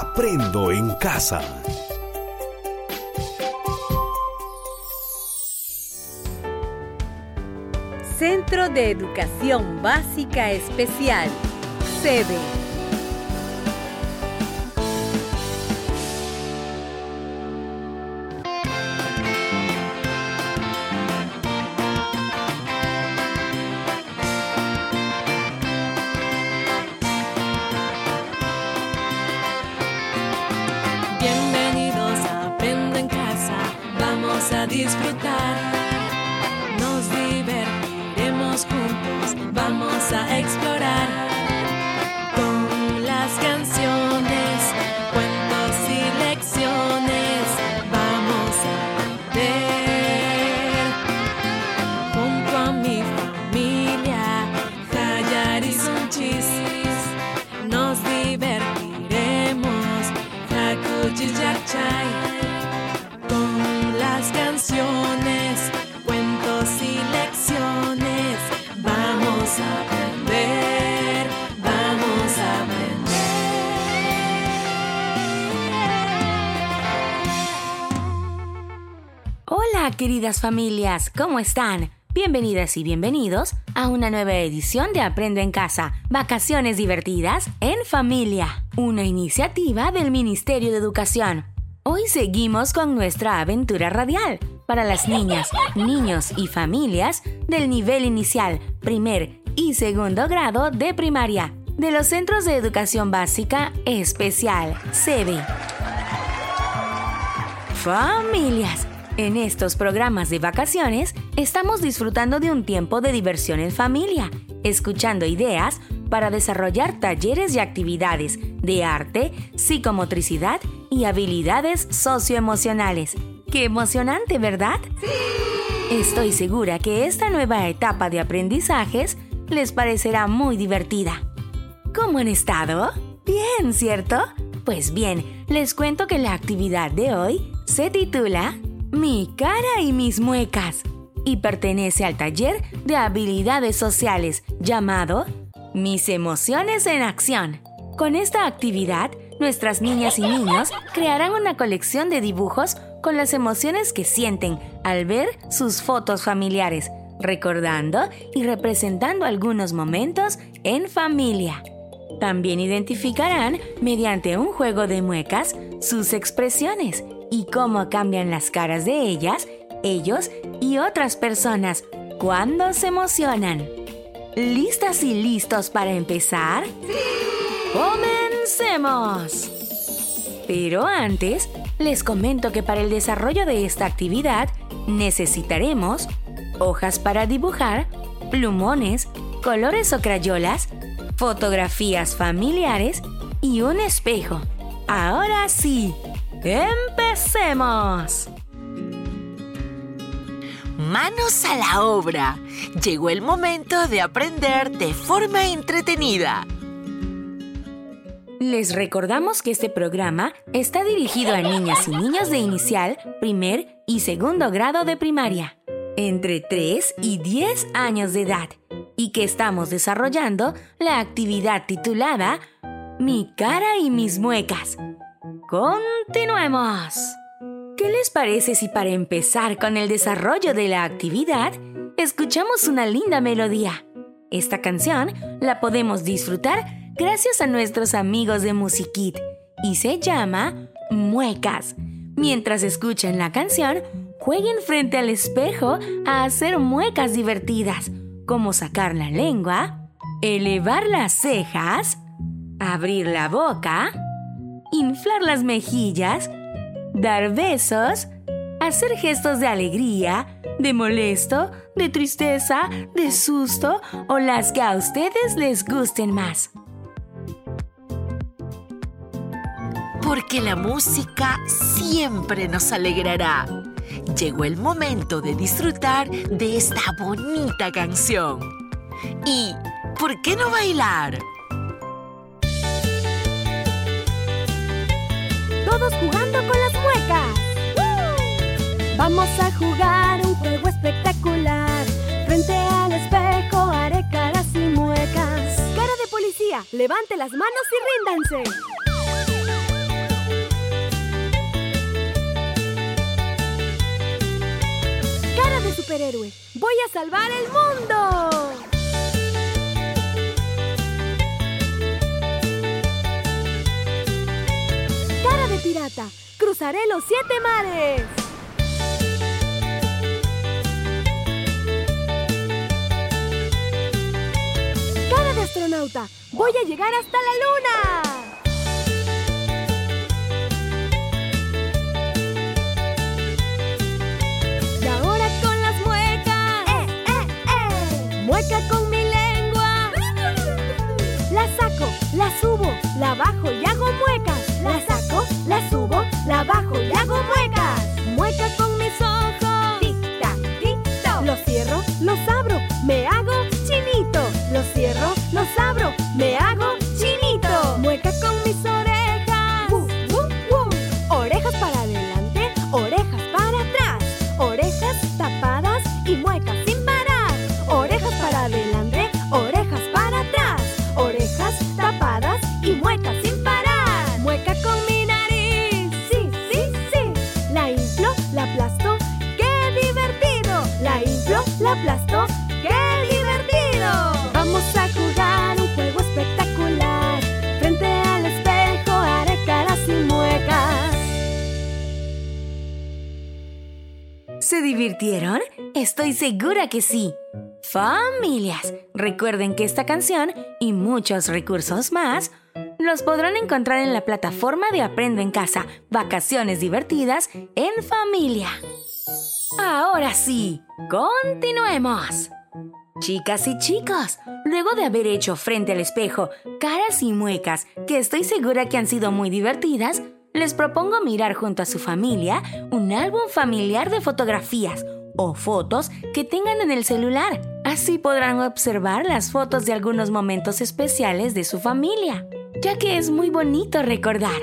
Aprendo en casa. Centro de Educación Básica Especial, sede familias, ¿cómo están? Bienvenidas y bienvenidos a una nueva edición de Aprende en Casa, Vacaciones Divertidas en Familia, una iniciativa del Ministerio de Educación. Hoy seguimos con nuestra aventura radial para las niñas, niños y familias del nivel inicial, primer y segundo grado de primaria, de los Centros de Educación Básica Especial, SEBE. Familias, en estos programas de vacaciones estamos disfrutando de un tiempo de diversión en familia, escuchando ideas para desarrollar talleres y actividades de arte, psicomotricidad y habilidades socioemocionales. ¡Qué emocionante, ¿verdad? Sí. Estoy segura que esta nueva etapa de aprendizajes les parecerá muy divertida. ¿Cómo han estado? Bien, ¿cierto? Pues bien, les cuento que la actividad de hoy se titula mi cara y mis muecas y pertenece al taller de habilidades sociales llamado Mis emociones en acción. Con esta actividad, nuestras niñas y niños crearán una colección de dibujos con las emociones que sienten al ver sus fotos familiares, recordando y representando algunos momentos en familia. También identificarán, mediante un juego de muecas, sus expresiones y cómo cambian las caras de ellas, ellos y otras personas cuando se emocionan. ¿Listas y listos para empezar? ¡Comencemos! Pero antes, les comento que para el desarrollo de esta actividad necesitaremos hojas para dibujar, plumones, colores o crayolas, fotografías familiares y un espejo. Ahora sí, ¡Empecemos! Manos a la obra. Llegó el momento de aprender de forma entretenida. Les recordamos que este programa está dirigido a niñas y niños de inicial, primer y segundo grado de primaria, entre 3 y 10 años de edad, y que estamos desarrollando la actividad titulada Mi cara y mis muecas Continuemos. ¿Qué les parece si para empezar con el desarrollo de la actividad, escuchamos una linda melodía? Esta canción la podemos disfrutar gracias a nuestros amigos de Musiquit y se llama Muecas. Mientras escuchan la canción, jueguen frente al espejo a hacer muecas divertidas, como sacar la lengua, elevar las cejas, abrir la boca, inflar las mejillas, dar besos, hacer gestos de alegría, de molesto, de tristeza, de susto o las que a ustedes les gusten más. Porque la música siempre nos alegrará. Llegó el momento de disfrutar de esta bonita canción. ¿Y por qué no bailar? todos jugando con las muecas. Vamos a jugar un juego espectacular. Frente al espejo haré caras y muecas. Cara de policía, levante las manos y ríndanse. Cara de superhéroe, voy a salvar el mundo. Pirata. Cruzaré los siete mares. Cara de astronauta. Voy a llegar hasta la luna. Y ahora divirtieron? Estoy segura que sí. Familias, recuerden que esta canción y muchos recursos más los podrán encontrar en la plataforma de Aprendo en Casa, Vacaciones Divertidas en Familia. Ahora sí, continuemos. Chicas y chicos, luego de haber hecho frente al espejo caras y muecas que estoy segura que han sido muy divertidas, les propongo mirar junto a su familia un álbum familiar de fotografías o fotos que tengan en el celular. Así podrán observar las fotos de algunos momentos especiales de su familia, ya que es muy bonito recordar.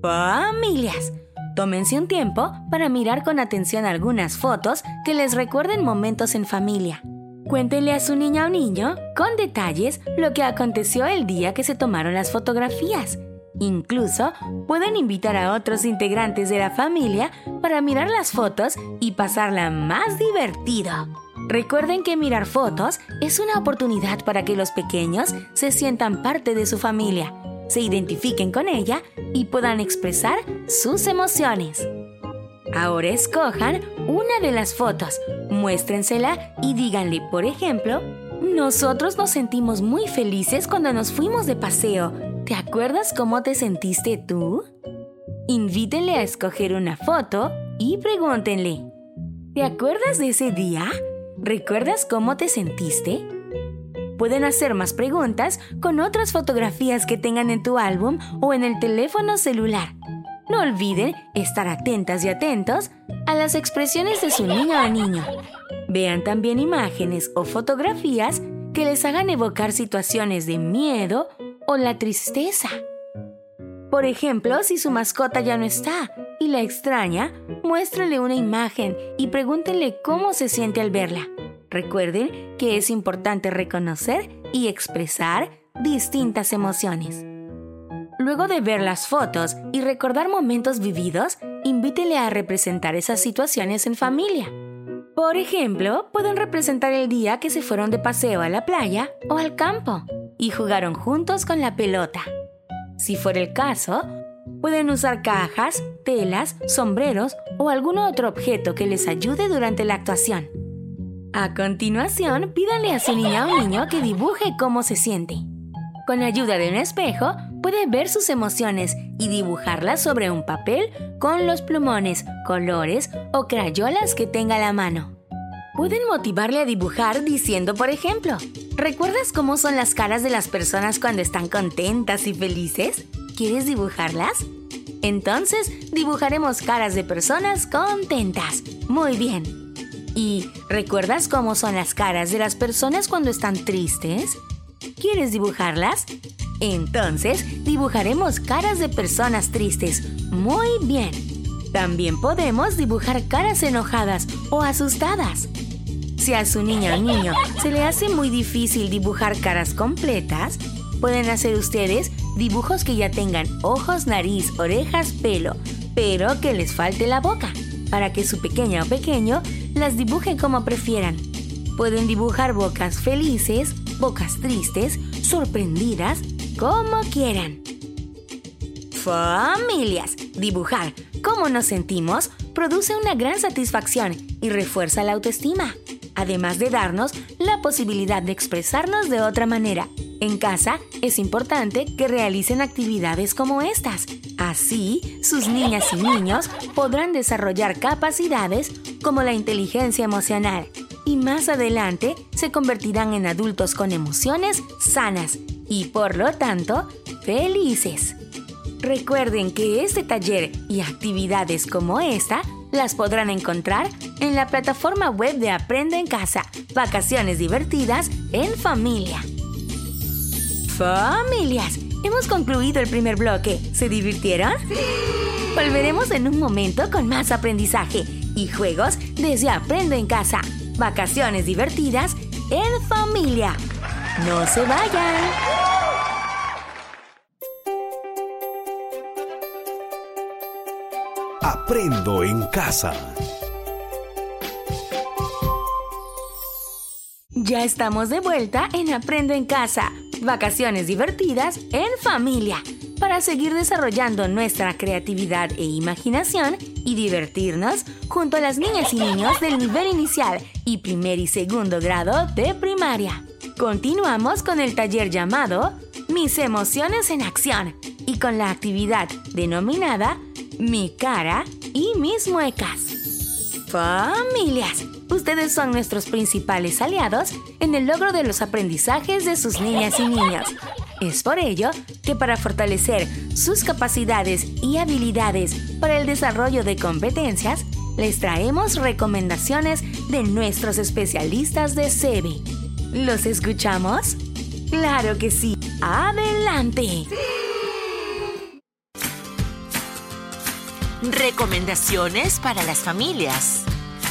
Familias, tómense un tiempo para mirar con atención algunas fotos que les recuerden momentos en familia. Cuéntenle a su niña o niño, con detalles, lo que aconteció el día que se tomaron las fotografías. Incluso pueden invitar a otros integrantes de la familia para mirar las fotos y pasarla más divertido. Recuerden que mirar fotos es una oportunidad para que los pequeños se sientan parte de su familia, se identifiquen con ella y puedan expresar sus emociones. Ahora escojan una de las fotos, muéstrensela y díganle, por ejemplo, nosotros nos sentimos muy felices cuando nos fuimos de paseo. ¿Te acuerdas cómo te sentiste tú? Invítenle a escoger una foto y pregúntenle, ¿te acuerdas de ese día? ¿Recuerdas cómo te sentiste? Pueden hacer más preguntas con otras fotografías que tengan en tu álbum o en el teléfono celular. No olviden estar atentas y atentos a las expresiones de su niño o niño. Vean también imágenes o fotografías que les hagan evocar situaciones de miedo o la tristeza. Por ejemplo, si su mascota ya no está y la extraña, muéstrale una imagen y pregúntenle cómo se siente al verla. Recuerden que es importante reconocer y expresar distintas emociones. Luego de ver las fotos y recordar momentos vividos, invítele a representar esas situaciones en familia. Por ejemplo, pueden representar el día que se fueron de paseo a la playa o al campo y jugaron juntos con la pelota. Si fuera el caso, pueden usar cajas, telas, sombreros o algún otro objeto que les ayude durante la actuación. A continuación, pídanle a su niña o niño que dibuje cómo se siente. Con ayuda de un espejo, puede ver sus emociones y dibujarlas sobre un papel con los plumones, colores o crayolas que tenga la mano. Pueden motivarle a dibujar diciendo, por ejemplo, ¿recuerdas cómo son las caras de las personas cuando están contentas y felices? ¿Quieres dibujarlas? Entonces, dibujaremos caras de personas contentas. Muy bien. ¿Y recuerdas cómo son las caras de las personas cuando están tristes? ¿Quieres dibujarlas? Entonces, dibujaremos caras de personas tristes. Muy bien. También podemos dibujar caras enojadas o asustadas. Si a su niña o niño se le hace muy difícil dibujar caras completas, pueden hacer ustedes dibujos que ya tengan ojos, nariz, orejas, pelo, pero que les falte la boca, para que su pequeña o pequeño las dibujen como prefieran. Pueden dibujar bocas felices, bocas tristes, sorprendidas, como quieran. Familias, dibujar cómo nos sentimos produce una gran satisfacción y refuerza la autoestima, además de darnos la posibilidad de expresarnos de otra manera. En casa es importante que realicen actividades como estas. Así, sus niñas y niños podrán desarrollar capacidades como la inteligencia emocional y más adelante se convertirán en adultos con emociones sanas y por lo tanto felices. Recuerden que este taller y actividades como esta las podrán encontrar en la plataforma web de Aprende en Casa, Vacaciones Divertidas en Familia. Familias, hemos concluido el primer bloque. ¿Se divirtieron? Sí. Volveremos en un momento con más aprendizaje y juegos desde Aprende en Casa, Vacaciones Divertidas en Familia. No se vayan. Aprendo en casa. Ya estamos de vuelta en Aprendo en casa. Vacaciones divertidas en familia. Para seguir desarrollando nuestra creatividad e imaginación y divertirnos junto a las niñas y niños del nivel inicial y primer y segundo grado de primaria. Continuamos con el taller llamado Mis emociones en acción y con la actividad denominada mi cara y mis muecas. Familias, ustedes son nuestros principales aliados en el logro de los aprendizajes de sus niñas y niños. Es por ello que para fortalecer sus capacidades y habilidades para el desarrollo de competencias, les traemos recomendaciones de nuestros especialistas de SEBE. ¿Los escuchamos? Claro que sí. ¡Adelante! Recomendaciones para las familias.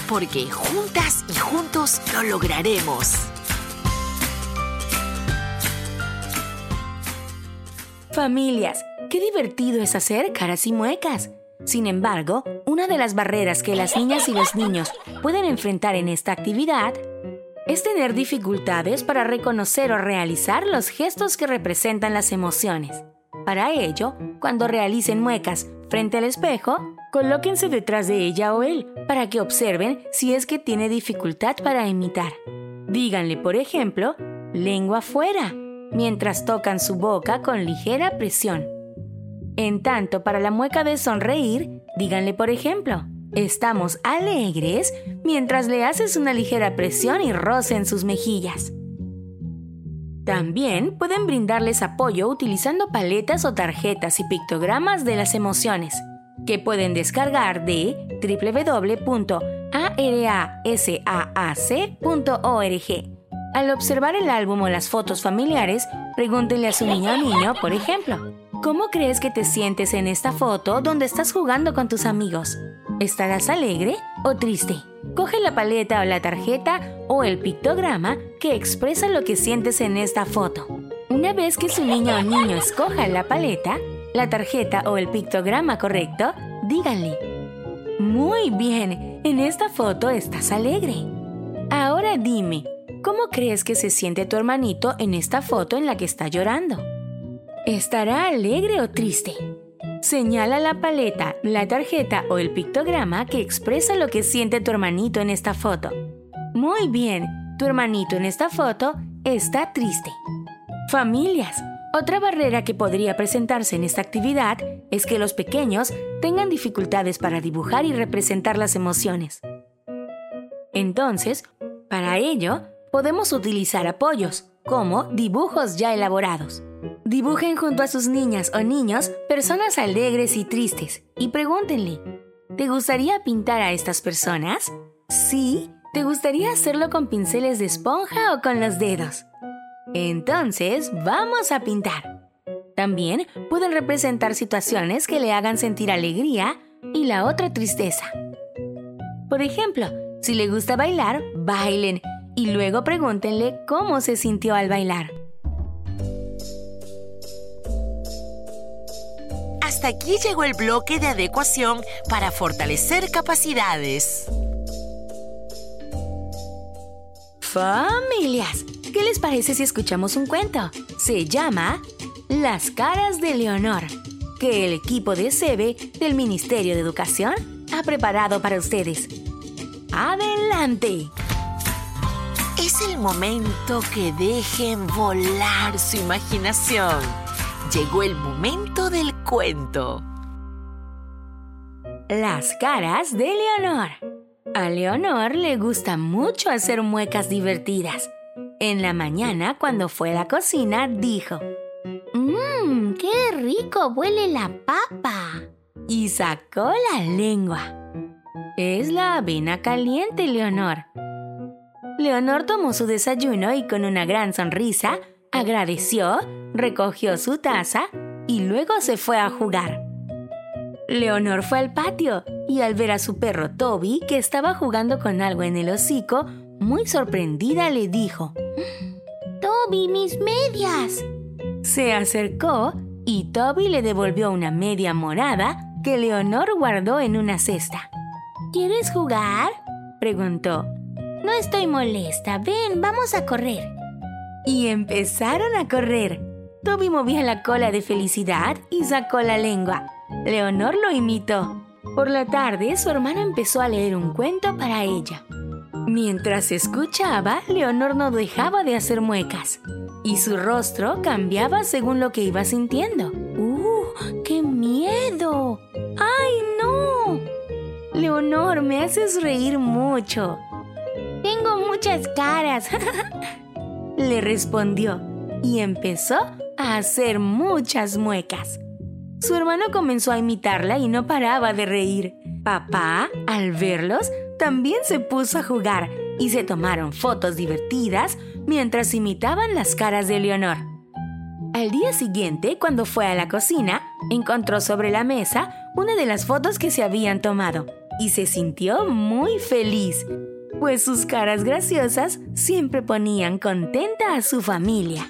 Porque juntas y juntos lo lograremos. Familias, qué divertido es hacer caras y muecas. Sin embargo, una de las barreras que las niñas y los niños pueden enfrentar en esta actividad es tener dificultades para reconocer o realizar los gestos que representan las emociones. Para ello, cuando realicen muecas frente al espejo, colóquense detrás de ella o él para que observen si es que tiene dificultad para imitar. Díganle, por ejemplo, lengua fuera, mientras tocan su boca con ligera presión. En tanto, para la mueca de sonreír, díganle, por ejemplo, estamos alegres mientras le haces una ligera presión y roce en sus mejillas. También pueden brindarles apoyo utilizando paletas o tarjetas y pictogramas de las emociones, que pueden descargar de www.arasaac.org. Al observar el álbum o las fotos familiares, pregúntenle a su niño o niño, por ejemplo, ¿cómo crees que te sientes en esta foto donde estás jugando con tus amigos? ¿Estarás alegre o triste? Coge la paleta o la tarjeta o el pictograma que expresa lo que sientes en esta foto. Una vez que su niño o niño escoja la paleta, la tarjeta o el pictograma correcto, díganle, Muy bien, en esta foto estás alegre. Ahora dime, ¿cómo crees que se siente tu hermanito en esta foto en la que está llorando? ¿Estará alegre o triste? Señala la paleta, la tarjeta o el pictograma que expresa lo que siente tu hermanito en esta foto. Muy bien, tu hermanito en esta foto está triste. Familias. Otra barrera que podría presentarse en esta actividad es que los pequeños tengan dificultades para dibujar y representar las emociones. Entonces, para ello, podemos utilizar apoyos, como dibujos ya elaborados. Dibujen junto a sus niñas o niños personas alegres y tristes y pregúntenle, ¿te gustaría pintar a estas personas? Sí, ¿te gustaría hacerlo con pinceles de esponja o con los dedos? Entonces, vamos a pintar. También pueden representar situaciones que le hagan sentir alegría y la otra tristeza. Por ejemplo, si le gusta bailar, bailen y luego pregúntenle cómo se sintió al bailar. Hasta aquí llegó el bloque de adecuación para fortalecer capacidades. Familias, ¿qué les parece si escuchamos un cuento? Se llama Las caras de Leonor, que el equipo de SEBE del Ministerio de Educación ha preparado para ustedes. ¡Adelante! Es el momento que dejen volar su imaginación. Llegó el momento del cuento. Las caras de Leonor. A Leonor le gusta mucho hacer muecas divertidas. En la mañana, cuando fue a la cocina, dijo, ¡Mmm, qué rico huele la papa! Y sacó la lengua. Es la avena caliente, Leonor. Leonor tomó su desayuno y con una gran sonrisa agradeció, recogió su taza y luego se fue a jugar. Leonor fue al patio y al ver a su perro Toby, que estaba jugando con algo en el hocico, muy sorprendida le dijo, ¡Toby, mis medias! Se acercó y Toby le devolvió una media morada que Leonor guardó en una cesta. ¿Quieres jugar? preguntó. No estoy molesta. Ven, vamos a correr. Y empezaron a correr. Toby movía la cola de felicidad y sacó la lengua. Leonor lo imitó. Por la tarde, su hermana empezó a leer un cuento para ella. Mientras escuchaba, Leonor no dejaba de hacer muecas y su rostro cambiaba según lo que iba sintiendo. ¡Uh! ¡Qué miedo! ¡Ay, no! Leonor, me haces reír mucho. Tengo muchas caras. Le respondió y empezó a hacer muchas muecas. Su hermano comenzó a imitarla y no paraba de reír. Papá, al verlos, también se puso a jugar y se tomaron fotos divertidas mientras imitaban las caras de Leonor. Al día siguiente, cuando fue a la cocina, encontró sobre la mesa una de las fotos que se habían tomado y se sintió muy feliz, pues sus caras graciosas siempre ponían contenta a su familia.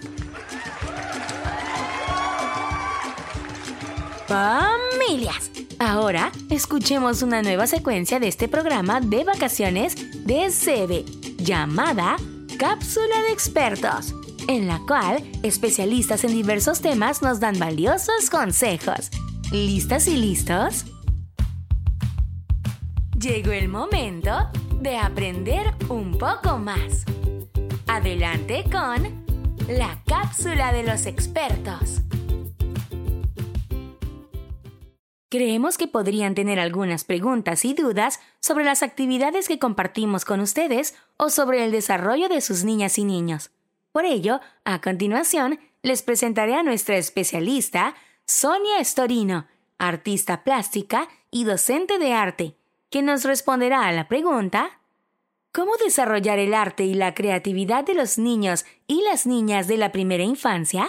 Familias. Ahora escuchemos una nueva secuencia de este programa de vacaciones de SEBE llamada Cápsula de Expertos, en la cual especialistas en diversos temas nos dan valiosos consejos. ¿Listas y listos? Llegó el momento de aprender un poco más. Adelante con la cápsula de los expertos. Creemos que podrían tener algunas preguntas y dudas sobre las actividades que compartimos con ustedes o sobre el desarrollo de sus niñas y niños. Por ello, a continuación, les presentaré a nuestra especialista, Sonia Estorino, artista plástica y docente de arte, que nos responderá a la pregunta ¿Cómo desarrollar el arte y la creatividad de los niños y las niñas de la primera infancia?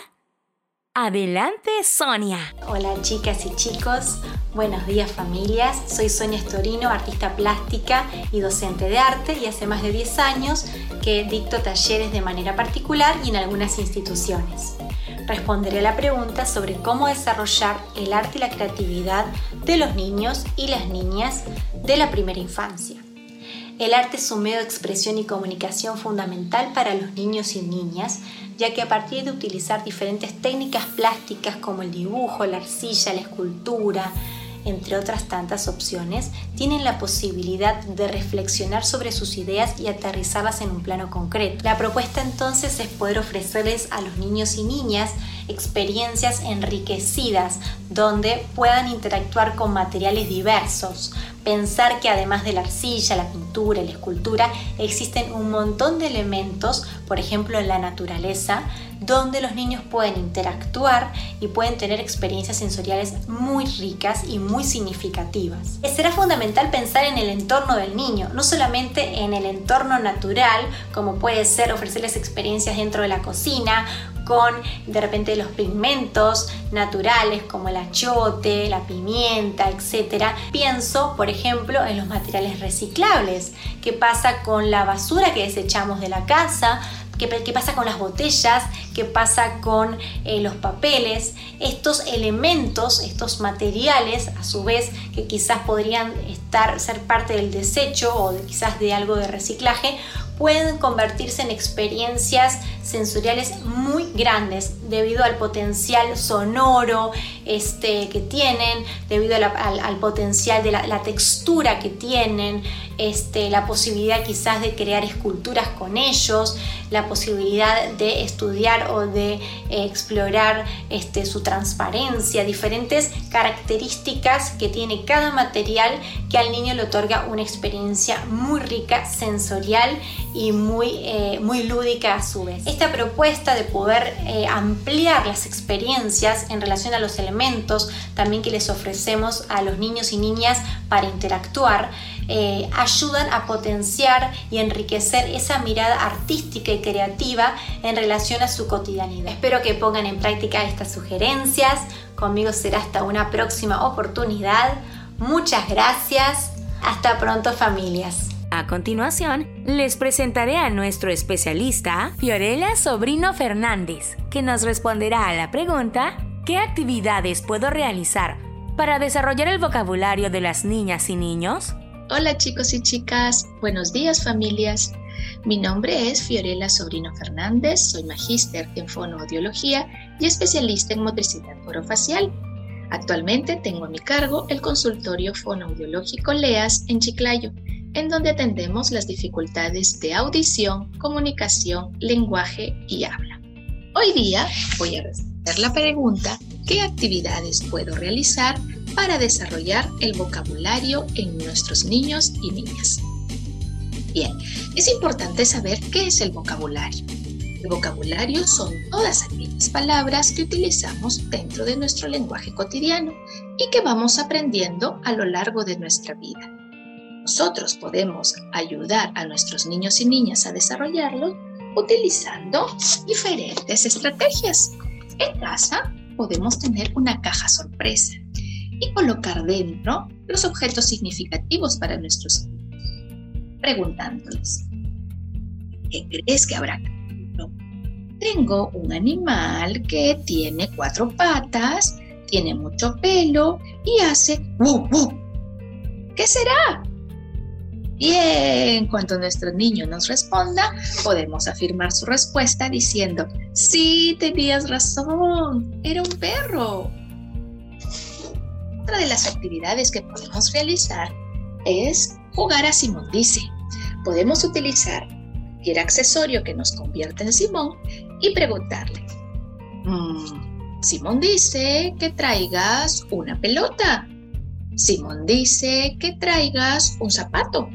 Adelante, Sonia. Hola chicas y chicos, buenos días familias. Soy Sonia Estorino, artista plástica y docente de arte y hace más de 10 años que dicto talleres de manera particular y en algunas instituciones. Responderé a la pregunta sobre cómo desarrollar el arte y la creatividad de los niños y las niñas de la primera infancia. El arte es un medio de expresión y comunicación fundamental para los niños y niñas, ya que a partir de utilizar diferentes técnicas plásticas como el dibujo, la arcilla, la escultura, entre otras tantas opciones, tienen la posibilidad de reflexionar sobre sus ideas y aterrizarlas en un plano concreto. La propuesta entonces es poder ofrecerles a los niños y niñas experiencias enriquecidas donde puedan interactuar con materiales diversos, pensar que además de la arcilla, la pintura, la escultura, existen un montón de elementos, por ejemplo en la naturaleza, donde los niños pueden interactuar y pueden tener experiencias sensoriales muy ricas y muy significativas. Será fundamental pensar en el entorno del niño, no solamente en el entorno natural, como puede ser ofrecerles experiencias dentro de la cocina, con de repente los pigmentos naturales como el achote, la pimienta, etc. Pienso, por ejemplo, en los materiales reciclables. ¿Qué pasa con la basura que desechamos de la casa? ¿Qué, pasa con las botellas? ¿Qué pasa con eh, los papeles? Estos elementos, estos materiales, a su vez, que quizás podrían estar, ser parte del desecho o quizás de algo de reciclaje, pueden convertirse en experiencias sensoriales muy grandes debido al potencial sonoro este, que tienen, debido al, potencial de la, textura que tienen, este, la posibilidad quizás de crear esculturas con ellos, la posibilidad de estudiar o de eh, explorar este, su transparencia, diferentes características que tiene cada material que al niño le otorga una experiencia muy rica, sensorial y muy, eh, muy lúdica a su vez. Esta propuesta de poder eh, ampliar las experiencias en relación a los elementos también que les ofrecemos a los niños y niñas para interactuar, eh, ayudan a potenciar y enriquecer esa mirada artística y creativa en relación a su cotidianidad. Espero que pongan en práctica estas sugerencias. Conmigo será hasta una próxima oportunidad. Muchas gracias. Hasta pronto familias. A continuación, les presentaré a nuestro especialista, Fiorella Sobrino Fernández, que nos responderá a la pregunta ¿qué actividades puedo realizar para desarrollar el vocabulario de las niñas y niños? Hola chicos y chicas, buenos días familias. Mi nombre es Fiorella Sobrino Fernández, soy magíster en fonoaudiología y especialista en motricidad orofacial. Actualmente tengo a mi cargo el consultorio fonoaudiológico LEAS en Chiclayo, en donde atendemos las dificultades de audición, comunicación, lenguaje y habla. Hoy día voy a responder la pregunta ¿qué actividades puedo realizar para desarrollar el vocabulario en nuestros niños y niñas. Bien, es importante saber qué es el vocabulario. El vocabulario son todas aquellas palabras que utilizamos dentro de nuestro lenguaje cotidiano y que vamos aprendiendo a lo largo de nuestra vida. Nosotros podemos ayudar a nuestros niños y niñas a desarrollarlo utilizando diferentes estrategias. En casa podemos tener una caja sorpresa y colocar dentro los objetos significativos para nuestros niños, preguntándoles, ¿qué crees que habrá? Tengo un animal que tiene cuatro patas, tiene mucho pelo y hace ¡bu, ¿Qué será? Bien, cuando nuestro niño nos responda, podemos afirmar su respuesta diciendo, sí, tenías razón, era un perro. Otra de las actividades que podemos realizar es jugar a Simón dice. Podemos utilizar cualquier accesorio que nos convierta en Simón y preguntarle, mm, Simón dice que traigas una pelota. Simón dice que traigas un zapato.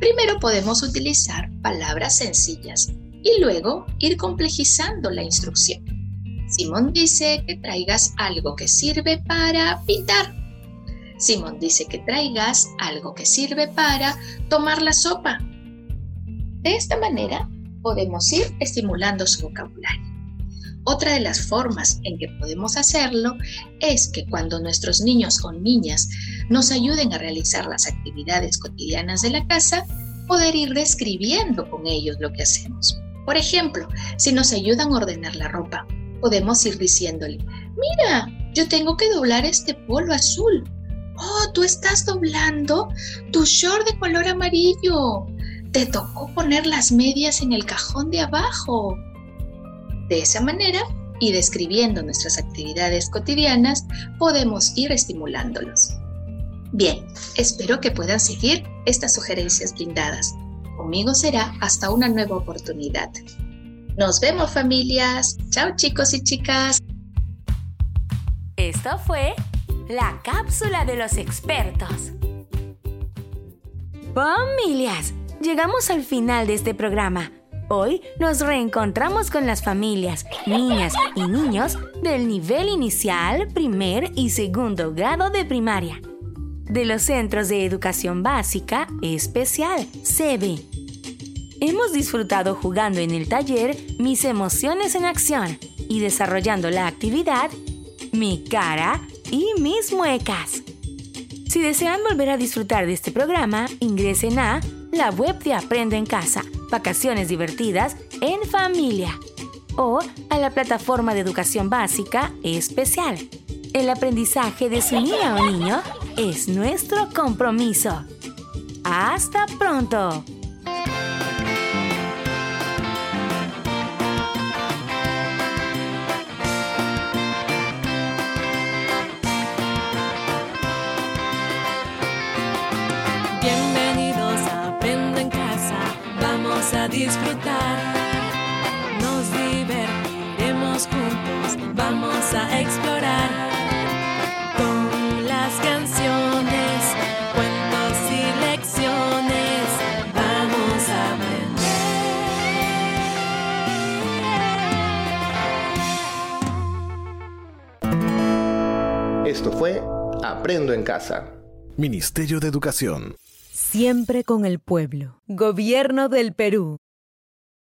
Primero podemos utilizar palabras sencillas y luego ir complejizando la instrucción. Simón dice que traigas algo que sirve para pintar. Simón dice que traigas algo que sirve para tomar la sopa. De esta manera podemos ir estimulando su vocabulario. Otra de las formas en que podemos hacerlo es que cuando nuestros niños o niñas nos ayuden a realizar las actividades cotidianas de la casa, poder ir describiendo con ellos lo que hacemos. Por ejemplo, si nos ayudan a ordenar la ropa, podemos ir diciéndole, mira, yo tengo que doblar este polo azul. Oh, tú estás doblando tu short de color amarillo. Te tocó poner las medias en el cajón de abajo. De esa manera, y describiendo nuestras actividades cotidianas, podemos ir estimulándolos. Bien, espero que puedan seguir estas sugerencias brindadas. Conmigo será hasta una nueva oportunidad. Nos vemos familias. Chao chicos y chicas. Esto fue la cápsula de los expertos. Familias, llegamos al final de este programa. Hoy nos reencontramos con las familias, niñas y niños del nivel inicial, primer y segundo grado de primaria, de los Centros de Educación Básica Especial, CB Hemos disfrutado jugando en el taller Mis emociones en acción y desarrollando la actividad Mi cara y mis muecas. Si desean volver a disfrutar de este programa, ingresen a la web de Aprende en Casa, vacaciones divertidas en familia o a la plataforma de educación básica especial. El aprendizaje de su niña o niño es nuestro compromiso. ¡Hasta pronto! Disfrutar. Nos divertiremos juntos, vamos a explorar. Con las canciones, cuentos y lecciones, vamos a aprender. Esto fue Aprendo en Casa. Ministerio de Educación. Siempre con el pueblo. Gobierno del Perú.